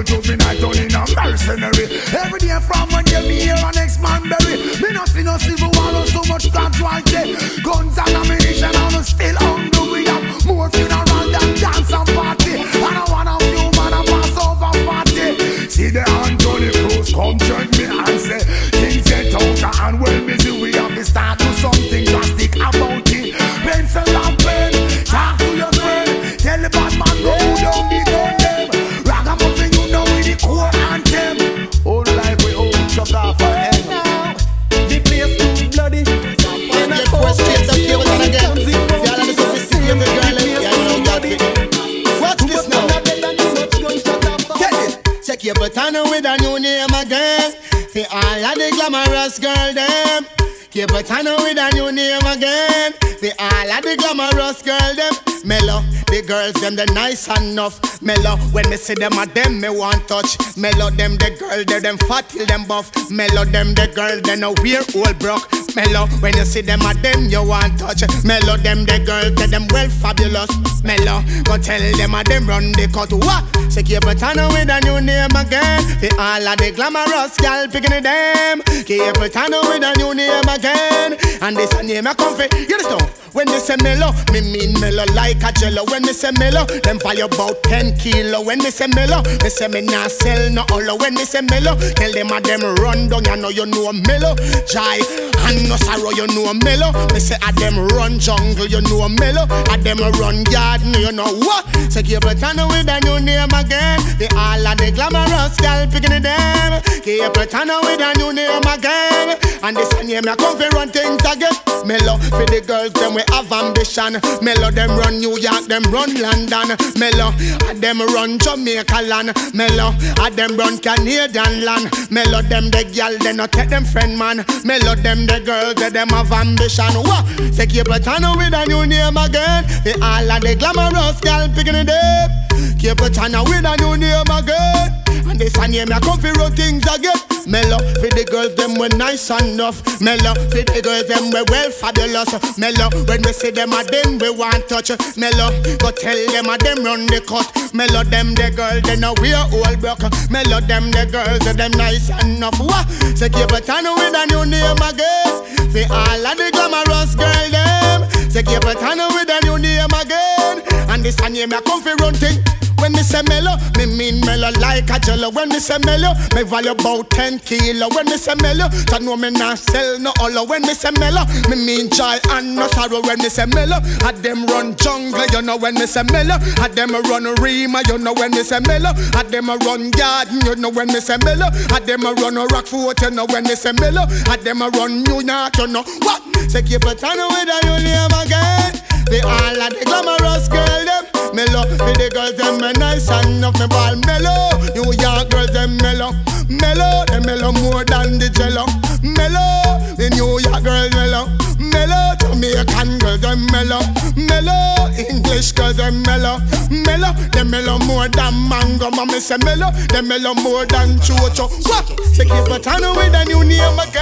little juvenile turn in a mercenary. Every day from you me hear an ex-man bury, me not see no civil war so much casualty. Guns and ammunition, I'm still hungry. Glamorous girl them. Keep button with a new name again. See all of the glamorous girl them. Mellow, the girls them they nice enough. Mellow, when me see them at them me want touch. Mellow them the girl they them fat till them buff. Mellow them the girl they no wear old broke. Mellow, when you see them at them you want touch. Mellow them the girl they them well fabulous. Mellow, go tell them at them run the cut. What? Say keep with a new name again. The all of the glamorous gal picking them. Keep on with a new name again. And this a name I come for. You understand? When they say mellow, me mean mellow like a jello. When me say mellow, them value about 10 kilo. When me say mellow, me say me nah sell no hollow. When me say mellow, tell them a them run down. You know you know mellow. Jai and no sorrow, you know mellow. Me say a them run jungle, you know mellow. A them run garden, you know what? Say it on with a new name again. The all of the glamorous gal picking them. Keep it on with a new name again. And this a name I come fi run things again. Mellow for the girls them we have ambition. Mellow them run New York, them run London. Mellow a them run Jamaica land. Mellow a them run Canadian land. Mellow them the gal they no take them friend man. Mellow them the girls they them have ambition. What? Say keep on with a new name again. The all of the glamorous gal picking it up. Keep it on with a new name again. And this a name I come run things again. Mellow for the girls them we nice enough. Mellow for the girls them we well fabulous. Mellow when we see them a them we want touch. Mellow go tell them a them run the cut. Mellow them the girl they know we are all broke. Mellow them the girls they them nice enough. What? Say keep it on with a new name again. For all of the glamorous girl them. Say keep it on with a new name again. And this a name I come fi run thing. When me say mellow, me mean mellow like a jello. When me say mellow, me value about 10 kilo. When me say mellow, so know me not sell no hollow. When me say mellow, me mean joy and no sorrow. When me say mellow, I them run jungle, you know. When me say mellow, I them run Rima, you know. When me say mellow, I them run garden, you know. When me say mellow, I them run Rockfort, you know. When me say mellow, I them run New York, you know. What? Say keep it on with a new name again. The all of the glamorous girl them mellow. For the girls them me nice enough me ball mellow. New York girls them mellow, mellow. Them mellow more than the jello. Mellow. The New York girls mellow, mellow. Jamaican girls them mellow, mellow. English girls them mellow, mellow. Them mellow more than mango. Mommy say mellow. Them mellow more than chocho. What? Keep it on with a new name again.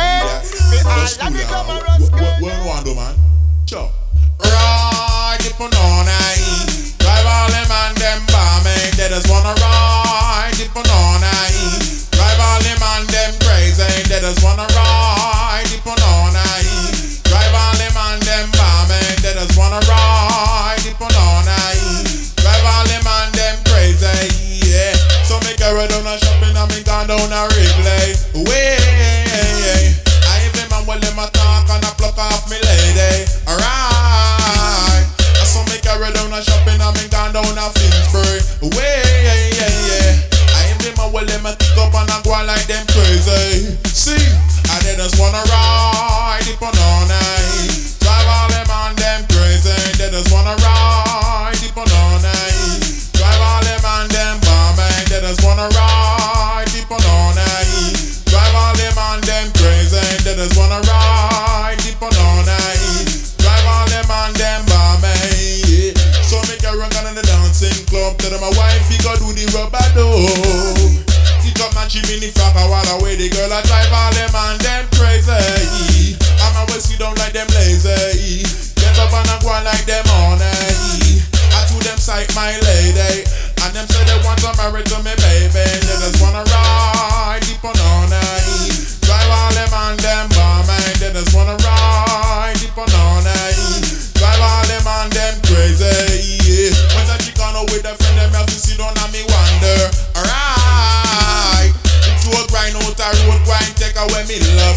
Wanna ride deep on all night. Drive all them on them crazy, they just wanna ride deep on all night. Drive all them on them yeah. So make a run on the dancing club, tell them my wife he go do the rubber dub. Sit up and she mini frack while away, the girl I drive all them on them crazy. I'm a sit down like them lazy. Get up and I go on like them on I to them sight my lady. And them say they want to marry to me baby. Take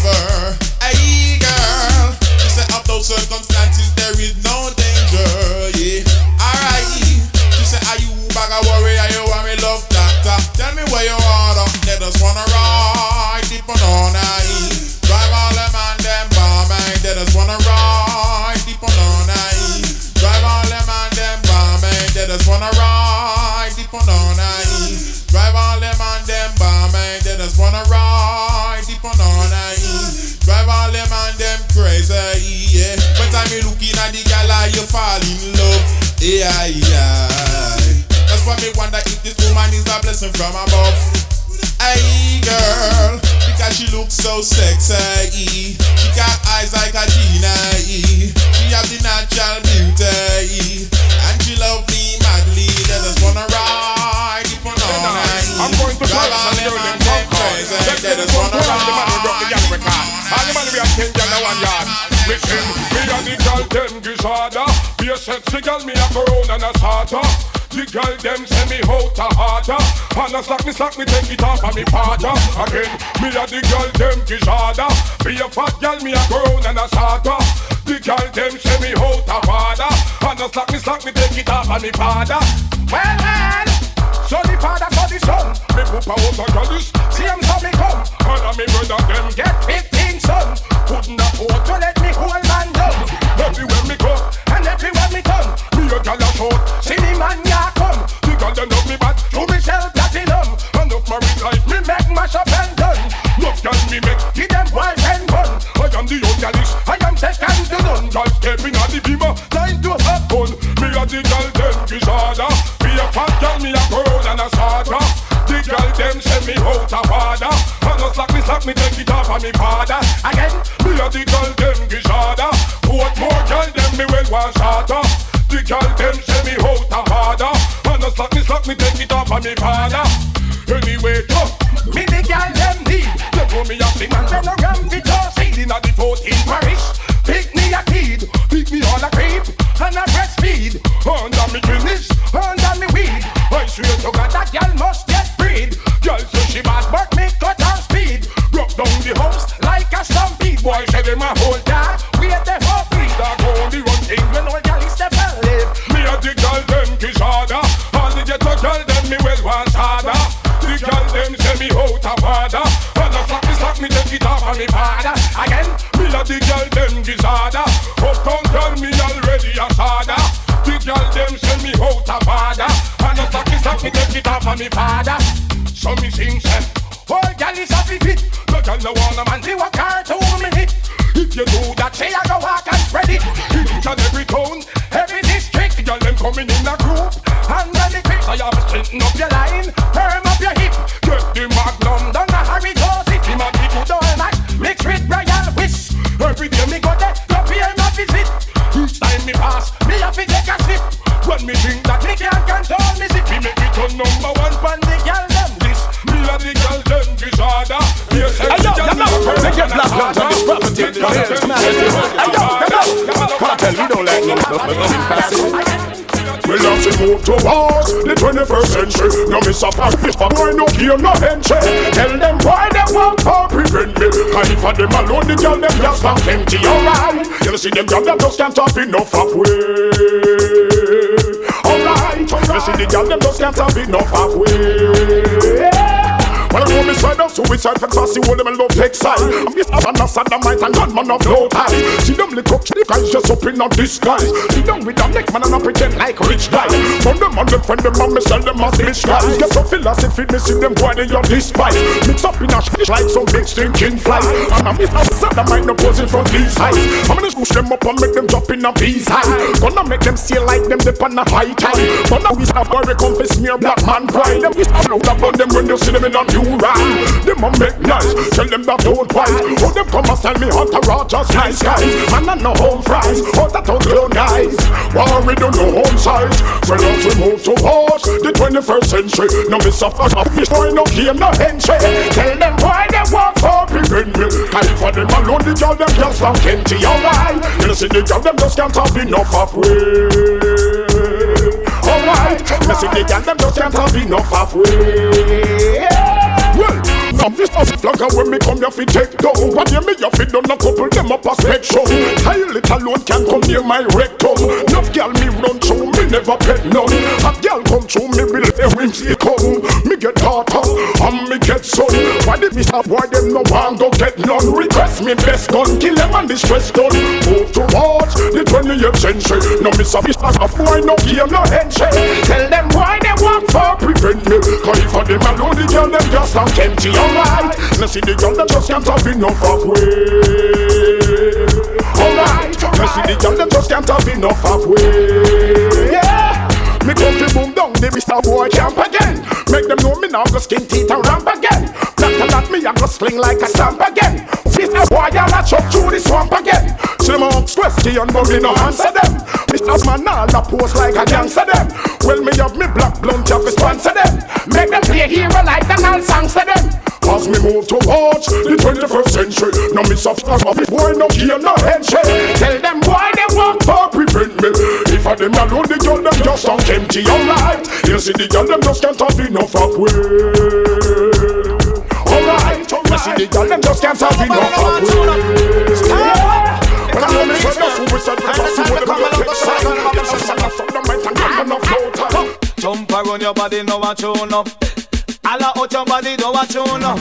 blessing from above. Hey girl, because she looks so sexy. She got eyes like a Gina. She have the natural beauty, and she love me madly. They just wanna ride deep on all night. I'm going to Drive try all some them girl on in them Concord. crazy. Let's They just wanna the man who brought the ride. record. All the man we are girl in one yard. Listen, me and the girl them gizzarda. Be a sexy girl, me a corona and a sata. Girl them send me out a harder. And a slack me slack me take it off of me father. Again, me and the girl them gizzarda. Be a fat girl, me a corona and a sata. The girl them send me out a harder. And a slack me slack me take it off of me father. Well, well. So the father, so the son Me papa was a goddess See him so me come And a me brother them get 15 son Couldn't afford to let me hold man down Everywhere me go And everywhere me come. Me a gal a short See the man ya come. The gal them love me bad To me sell platinum. Enough married life me make mash up and done. Love gal me make Give them wife and gun I am the gallus I am second to none. Gal stepping on the beamer Time to have fun Me a the gal them gizzarda Be a fat gal me a girl and a starter The gal them send me out a father A slack me slack me take it off of me father. Again Me a the gal them gizzarda What more gal them me well want starter The gal them send me out a father. And a slack me slack me take it off of me father. Anyway, tough Me the gal them need They know me a the man. Them no ram fit or seed Inna the 14th parish. Pick me a kid Pick me all a creep. And a breastfeed Under me finish Under me weed. I swear to God that gal must them a hold that. Wait the whole breed Dog only run thing when all gal is step and Me a the gal them kiss harder. All the ghetto gal them me well want harder. The gal them say me out a father. And a slap me slap me take it off of me father. Again me a the gal them kiss harder. Uptown gal me already a sada The gal them say me out a father. And a slap me slap me take it off of me father. So me sing We love to move towards the 21st century. No miss a part, if a boy no care, no entry. Tell them why they want to prevent me. Cause if a them alone, the girl them just back empty, alright. You see them girl them just can't have enough of way. Alright, you see the girl them just can't have enough of way. Well, I know me side of suicide for see all them love take side. I'm Mr. Van Saddamite and gunman of no time. See them little the guys just open up in a disguise. See them with the neck man and I pretend like rich guy. From them on them friend them and me sell them as bitch guys. Get some philosophy, me see them boy they on despise. Mix up in a shit like some big stinking flies. And I'm a Mr. Saddamite no posing from these heights. I'm gonna push them up and make them drop in a piece high. Gonna make them see like them dip on a high tide. Now we have worry come for smear black man pride. Them we stop out about them when you see them in a new ride. Them a make nice, tell them that don't fight. Oh them come and tell me hunter just nice guys. Man I no home fries, oh that don't glow nice. War we don't know home size. Well as we move towards the 21st century. No me suffer, me boy no game no entry. Tell them why they want for prevent me. Time for them alone, the girl them just from Kenty, alright. You see the girl them just can't have enough of way. Alright, me see the girl them just can't have enough of way. I'm this a flagger when me come here fi take down. What you me you fi done a couple them up a spectrum Tile it alone can come near my rectum. Enough gal me run through me never pet none. A gal come through me will rims he come Me get daughter and me get son. Why did me stop? Why them no want go get none? Request me best gun kill them and distress done. Move towards the 20th century. No miss a miss a boy no game no handshake Tell them why they want for prevent me. Cause if for them alone the girl them just don't empty alright. Me see the girl that just can't have enough of way. Alright, me see the girl that just can't have enough of way. Yeah. Me come to boom down, the Mr. Boy camp again. Make them know me now go skin teeth and ramp again. Black a lot me I go sling like a stamp again. Mr. Boy I'll chop through the swamp again. See them ask question but me no answer them. Mr. Man all a pose like a gangster them. Well me have me black blunt have to sponsor them. Make them play hero like the all songs them. As me move towards the 21st century Now me soft as my boy no hear no handshake Tell them why they want to prevent me If I them alone the girl them just don't empty alright You see the girl them just can't have enough of way Alright, you see the girl them just can't have enough of way When I'm on the sweat, that's who we said what them not take side Yes, I'm not might and I'm no time Jump around your body, no one tune up all out your body, do you know.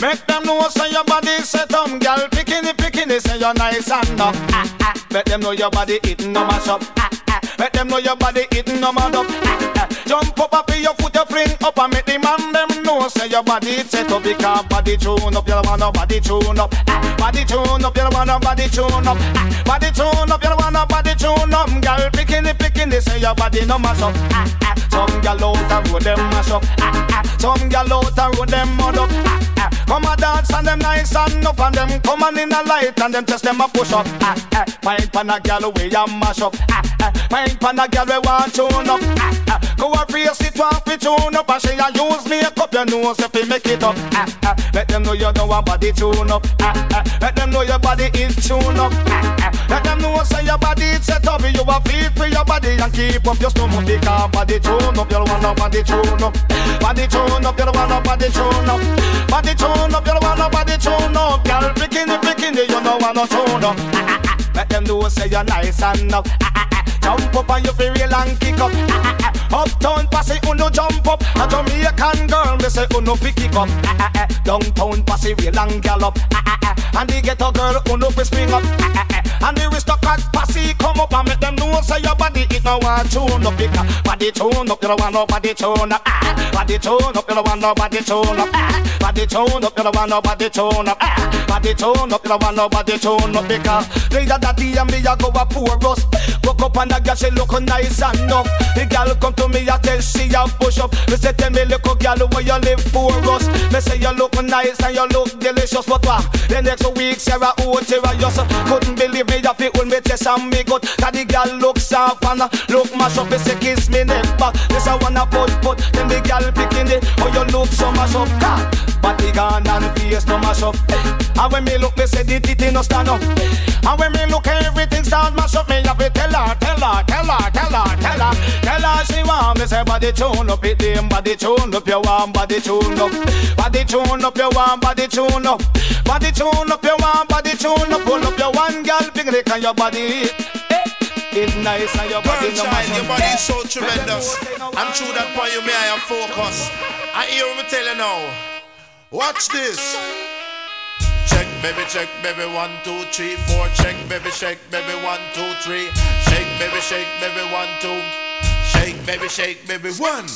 Make them know say your body set up, girl. Bikini, bikini, say you're nice and enough. Ah, ah. Make them know your body eating no mash up. Ah, ah. Make them know your body eating no mad up. Ah, ah. Jump up up your foot, you fling up and make the man them know say your body set up because body tune up, you wanna body tune up. Ah, body tune up, you wanna body tune up. Ah, body tune up, you wanna body tune up, girl. Bikini, bikini, say your body no mash up. Ah, ah. Some gal out the road them mash up. Ah, ah. Some gal out the road them mud up. Ah, ah. Come a dance and them nice and enough and them come on in a light and them test them a push up. Ah, ah. Pine pan a gal way a mash up. Ah, ah. Pine pan a gal we want tune up. Ah, ah. Go a race it want fi tune up and she a use makeup your nose if you make it up. Ah, ah. Let them know you know a body tune up. Ah, ah. Let them know your body is tune up. Ah, ah. Let them know say your body set up. You a feel for your body and keep up your stomach because body tune up. You wanna body tune up. Body tune up. You wanna body tune up. Body tune up. You wanna body tune up. Girl, bikini, bikini, you know wanna tune up. Ah, ah, ah. Let them know say you're nice enough. Jump up and you feel real and kick up. Ah, ah, ah. Uptown posse, uno jump up. A Jamaican girl, me say uno fi kick up. Ah, ah, ah. Downtown posse, real and gallop. And the ghetto girl, uno fi spring up. And the aristocrat posse come up and make them know say your body it no want tune up. Because body tune up, you don't want no body tune up. Body tune up, you don't want no body tune up. Body tune up, you don't want no body tune up. Body tune up, you don't want no body tune up. Because they a daddy and me a go a poor us. Woke up and a girl she look nice and enough. The girl come to me a tell she a push up. Me say tell me little girl where you live for us. Me say you look nice and you look delicious, but what? The next week Sarah out here just couldn't believe me that it when me test and me good. That the girl look soft and uh, look mash up. Me say kiss me neck back. This I wanna put put. Then the girl picking it. Oh you look so mash up. God. Gone and face no mash up. And when me look, me say the titty no stand up. And when me look, everything start mash up. Me have to tell her, tell her, tell her, tell her, tell her, tell her she want me say body tune up, it them body tune up, you want body tune up, body tune up, you want body tune up, body tune up, you want body tune up, pull up your one girl, big dick and your body. Eh, it's nice and your body no your body is so tremendous. And through that point, you may I focus. I hear me tell you now. Watch this. Check, baby, check, baby, one, two, three, four, check, baby, shake, baby, one, two, three, shake, baby, shake, baby, one, two, shake, baby, shake, baby, one.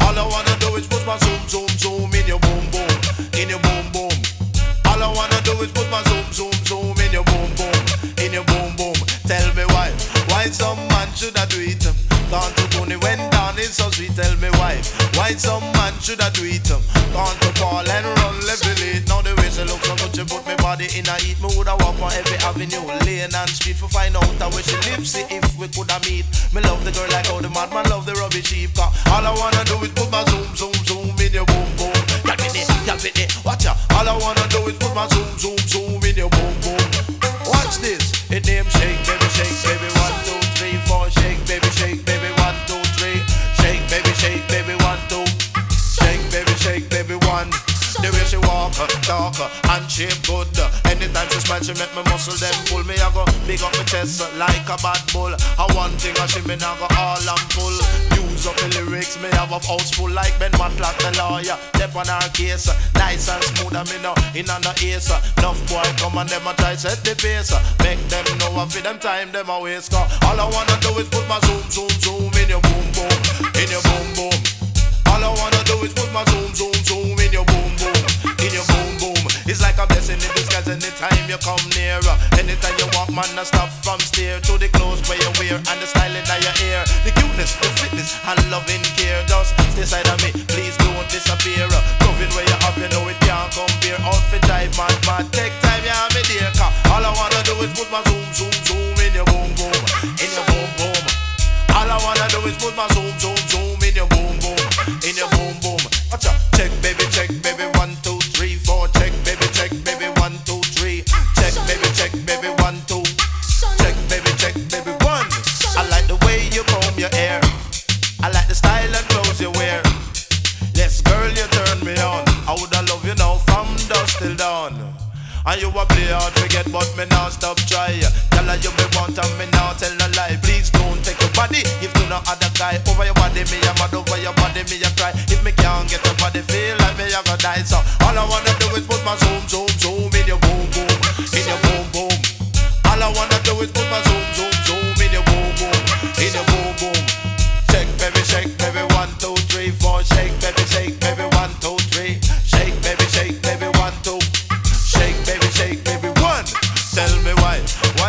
All I wanna do is put my zoom, zoom, zoom in your boom, boom, in your boom, boom. All I wanna do is put my zoom, zoom, zoom in your boom, boom, Me why, some man should I do it? Um? Gone to Paul and run level it. Now the way she look so good, she put me body in a heat. Me woulda walk on every avenue, lane and street for find out how she lives. See if we coulda meet. Me love the girl like how the madman love the rubbish sheep. Cause uh, all I wanna do is put my zoom, zoom, zoom in your boom, boom. It, it. Watch out. All I wanna do is put my zoom, zoom, zoom in your boom, boom. Watch this. It name shake, talk, and shape good. Anytime she smile, she make me muscle them pull me. I go big up my chest like a bad bull. I one thing I she me now go all and full. Use up the lyrics, me have a house full like Ben Matlock, the lawyer. Step on our case, nice and smooth. I me no in on the ace. Enough boy come and them a try set the pace. Make them know I feel them time them a waste. All I wanna do is put my zoom, zoom, zoom in your boom, boom, in your boom, boom. All I wanna do is put my zoom, zoom, zoom in your It's like a blessing in disguise anytime you come near. Anytime you walk, man, I stop from stare to the clothes where you wear and the style in your hair. The cuteness, the fitness, and loving care. Just stay side of me, please don't disappear. Loving where you have, you know it can't compare. Outfit drive, man, man, take time, yeah, me dear. Cause all I wanna do is put my zoom, zoom, zoom in your boom, boom, in your boom, boom. All I wanna do is put my zoom, zoom, zoom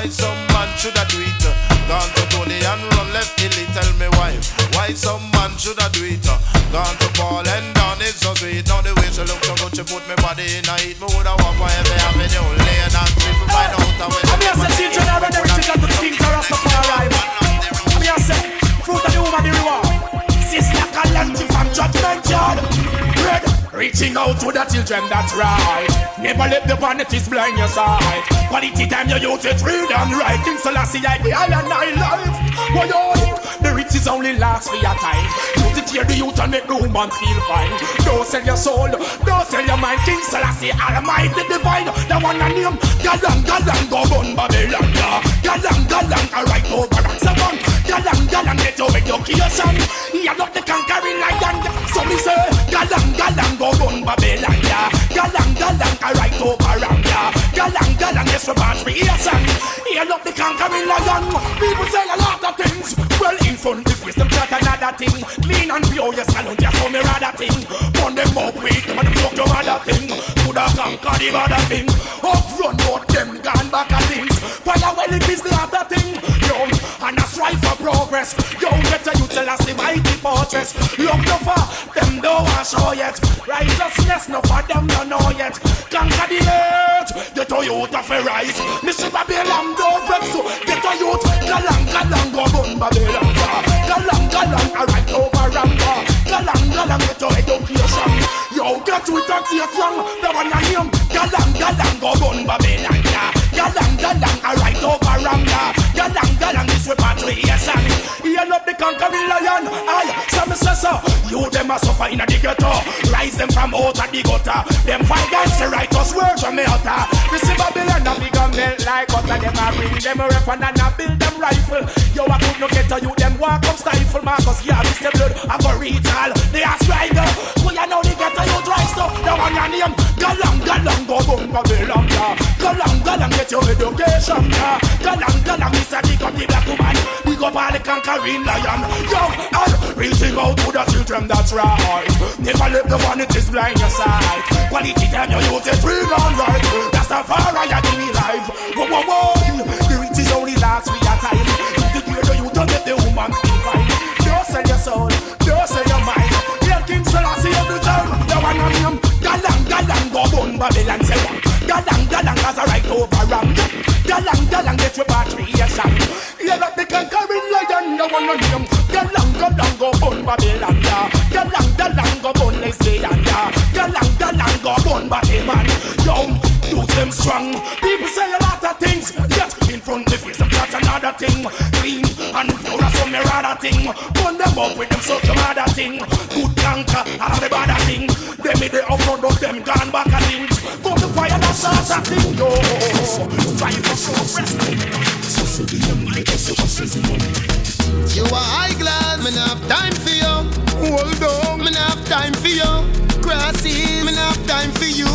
why some man should I do it? Gone to Tony and run left Illy. Tell me why, why some man should I do it? Gone to Paul and down it's so sweet. Now the way she look so good, she put me body in a heat. Me woulda walk by every avenue, laying and sleep to find out how it. I'm here say children are ready to get to the king to Rastafari. I'm here say fruit of the womb and the reward. Sizzla Kalonji from Judgment Yard. Red. Reaching out to the children, that's right. Never let the vanities blind your sight. Quality time you use it, read and write. King Selassie, I the island I life. Why yo, the riches only last for your time. Use it here, the youth and make the woman feel fine. Don't sell your soul, don't sell your mind. King Selassie, Almighty divine. The one I name, Galang, Galang, go gun Babylon. Galang, Galang, I write over and seven. Galang, Galang, get your education. Had not the conquering lion. So me say, Galang, Galang, go gun Babylon. Creation. He had not the conquering lion. People say a lot of things. Well, in front this wisdom chat another thing. Clean and pure, yes, I don't just for me rather thing. Burn them up with them and fuck your other thing. Coulda conquer the other thing. Up front, but them gone back at things. Fire well, it is the other thing. Yo, and a strive for progress. Yo, better utilize the fortress. Look no far, them don't want show yet. Righteousness, no for them don't know yet. Conquer the earth, get a youth of a rise. Mr. Babylon, don't vex so. Get a youth, galang, galang, go gun Babylon. Galang, galang, I right over Ramba. Galang, galang, get a education. Yo, get with a get young. The one I name, galang, galang, go gun Babylon. Galang, galang, I right over Ramba. Galang, galang, this. Heal up the conquering lion. I, some say so. You them a suffer in a the ghetto. Rise them from out of the gutter. Them fight against the righteous words from me utter. This is Babylon, a big melt like butter. Them a bring them a weapon and a build them rifle. Yo, I could not get to you, them walk up stifle. Marcus, yeah, the blood, I go reach all. They are strider. We are now the ghetto, you dry stuff. The one your name, Galang, Galang, go boom, Babylon, yeah. Galang galang get your education. Yeah. Galang, galang, Mr. Big up the black woman. Big up all the conquering lion. Yo, and reaching out to the children, that's right. Never let the vanities blind your sight. Quality time you use it free and right. That's the far I give me life. Whoa, whoa, whoa. The riches only last for your time. The greater you don't get the woman fine. Don't sell your soul, don't sell your mind. Hail King Selassie every time. The one on him. Galang, galang, go bun Babylon say. Galang, galang, has a right over ram. Galang, galang, get your battery, yes, sir. Yeah, like the conquering the one on him. Galang, galang, go bun Babylon, yeah. Galang, galang, go bun Lesbian, yeah. Galang, galang, go bun Batman. Yo, do them strong. People say a lot of things, yet in front of face, that's another thing. Clean and pure as some rather thing. Burn them up with them such a other thing. Good conquer all the bad thing. Them in the upfront of them gone back a thing. Go to fire, that sort of thing, yo. Strive for progress. You are high glass, me not have time for you. Hold on, me not have time for you. Me not have time for you.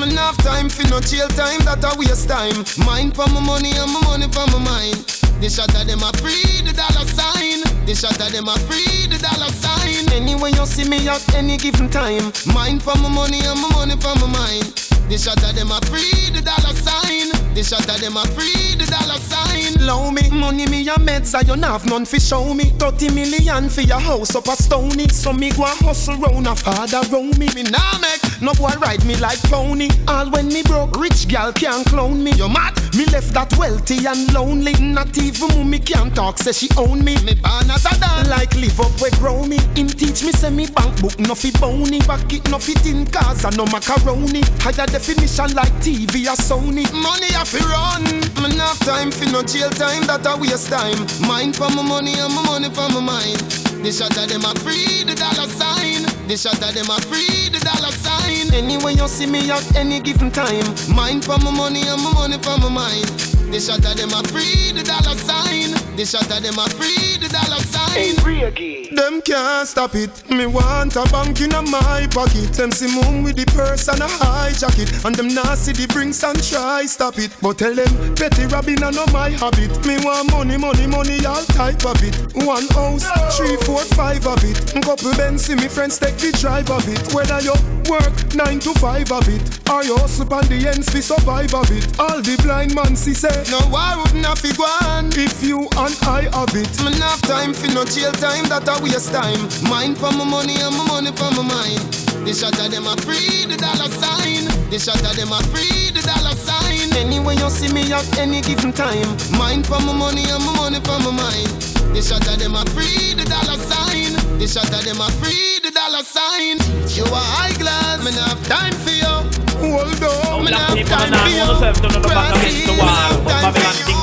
Me have time for no jail time, that a waste time. Mind for my money and my money for my mind. The shot of them a free the dollar sign. The shot of them a free the dollar sign. Anyway you see me at any given time. Mind for my money and my money for my mind. The shot of them a free the dollar sign. The shot of them a free the dollar sign. Low me money me a meds I you have none fi show me. Thirty million for your house up a stony. So me go a hustle round a father round me. Me nah make no boy ride me like pony. All when me broke, rich gal can't clone me. You mad? Me left that wealthy and lonely. Not even mommy can talk, say she own me. Me born as a dog, like live up where grow me. Him teach me say me bank book no fi bony. Back it no fit in cars and no macaroni. Higher definition like TV or Sony. Money I fi run. Me not time for no jail time, that a waste time. Mind for my money and my money for my mind. The shot of them a free the dollar sign. The shot of them a free the dollar sign. Anyway you see me at any given time. Mind for my money and my money for my mind. The shot of them a free the dollar sign. The shot of them a free the dollar sign. Them can't stop it. Me want a bank in a my pocket. Them see moon with the purse and a high jacket. And them nasty the brinks and try stop it. But tell them petty robbing a no my habit. Me want money, money, money, all type of it. One house, three, four, five of it. Couple Benz, see me friends take the drive of it. Whether you work nine to five of it, or you hustle on the ends fi survive of it. All the blind man see say, no war wouldn't go on if you and I have it. Me not have time for no jail time, that a waste time. Mind for my money and my money for my mind. The shot of them a free the dollar sign. The shot of them a free the dollar sign. Anyway you see me at any given time. Mind for my money and my money for my mind. The shot of them a free the dollar sign. The shot of them a free the dollar sign. You are high glass, me not have time for you. Hold on, me have time for you.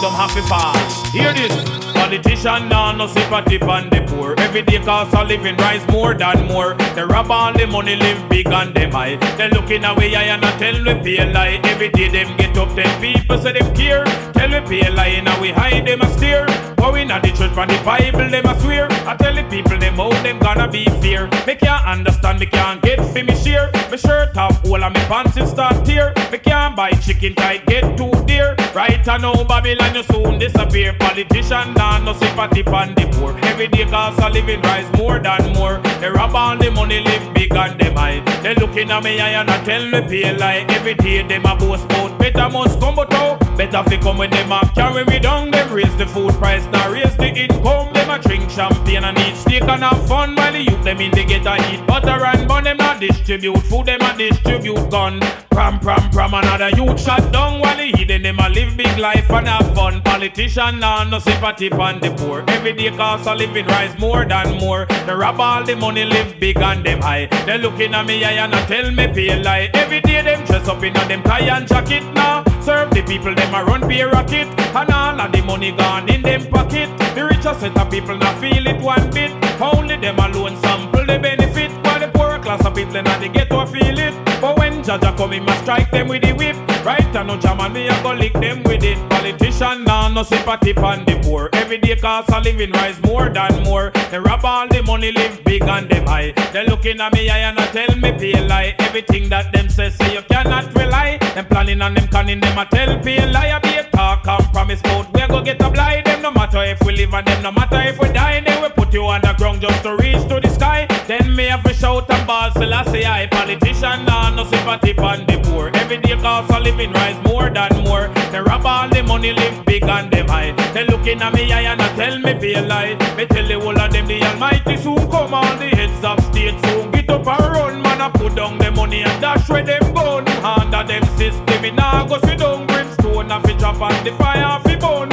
For have to fall. Hear this. Politician now no sympathy on the poor. Every day cost of living rise more than more. They rob all the money, live big and them high. They looking away eye and I tell we pay a lie. Every day them get up, ten people say them care. Tell we pay a lie, now we hide them a steer. Going at the church from the Bible, them a swear. I tell the people them how them gonna be fear. Me can't understand, me can't get for me share. Me shirt off, all of me pants it start tear. Me can't buy chicken tight, get too dear. Right I know oh, Babylon you soon disappear. Politician nah no sympathy on the poor. Every day cost of living rise more than more. They rob all the money, live big and them high. They looking at me eye and I tell me pay lie. Every day them a boast about better must come but how better fi come when them a carry me down. Them raise the food price, now raise the income. A drink champagne and eat steak and have fun while the youth them in the get a eat butter and bun. Them a distribute food, them a distribute gun. Pram pram pram another youth shot down while the hidden them a live big life and have fun. Politician now no sympathy on the poor. Every day cost of living rise more than more. They rob all the money, live big and them high. They looking at me eye and I tell me pay a lie. Every day them dress up in a them tie and jacket now. Serve the people them a run pay rocket and all of the money gone in them pocket. The richer set of people not feel it one bit. Only them alone sample the benefit. While the poorer class of people in the ghetto feel it. But when Jaja come, he must strike them with the whip. Right, I know Jaman, me a go lick them with it. Politician now no sympathy on the poor. Every day cost of living rise more than more. They rob all the money, live big and them high. They looking at me eye and I tell me pay a lie. Everything that them say, say you cannot rely. Them planning on them conning them a tell pay lie I be a talk and promise bout we go get a blind them no matter if we live and them no matter if we die They will put you on the ground just to reach to the sky then me have to shout and ball till I say I politician no sympathy on the poor. Every day cost of living rise more than more. They rob all the money live big and them high. They looking at me eye and I tell me be a lie. Me tell the whole of them the almighty soon come on. The heads of state soon get up and run. Man I put down the money and dash where them gun. Under them system me nah go sit down. Brimstone and fi drop on the fire fi burn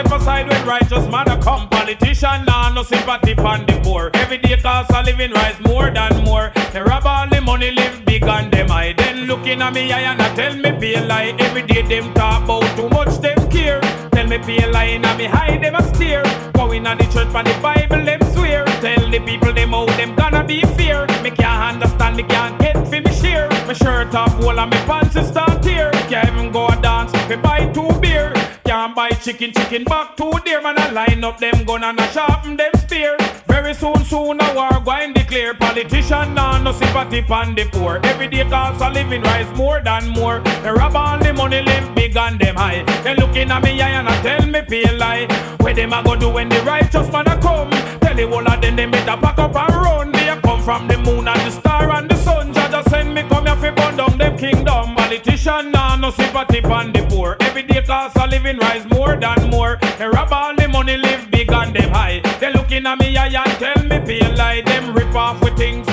step aside when righteous man a come. Politician nah no sympathy on the poor. Every day cost of living rise more than more. They rob all the money live big and them. High then looking at me eye and I tell me be a lie. Every day them talk about too much them care. Tell me be a lie and me high them a steer going on the church for the Bible them swear. Tell the people them how them gonna be fear me can't understand me can't get fi me share. My shirt off wall and me pants start tear. Can't even go a dance me buy two beer can't buy chicken chicken back two dear man I line up them gun and I sharpen them spear. Very soon soon a war going declare. Politician nah no sympathy pon the poor. Every day cost of living rise more than more. They rob all the money live big and them high. They looking at me eye and I tell me pay lie. Where them a go do when the righteous man a come? Tell the whole of them they better pack up and run. They a come from the moon and the star and the sun. Jah just send me come here fi burn down them kingdom. Politician nah no sympathy pon the poor every day cost of living rise more than more. They rob all the money live big and them high. They looking at me eye and tell me pay lie. Them rip off with things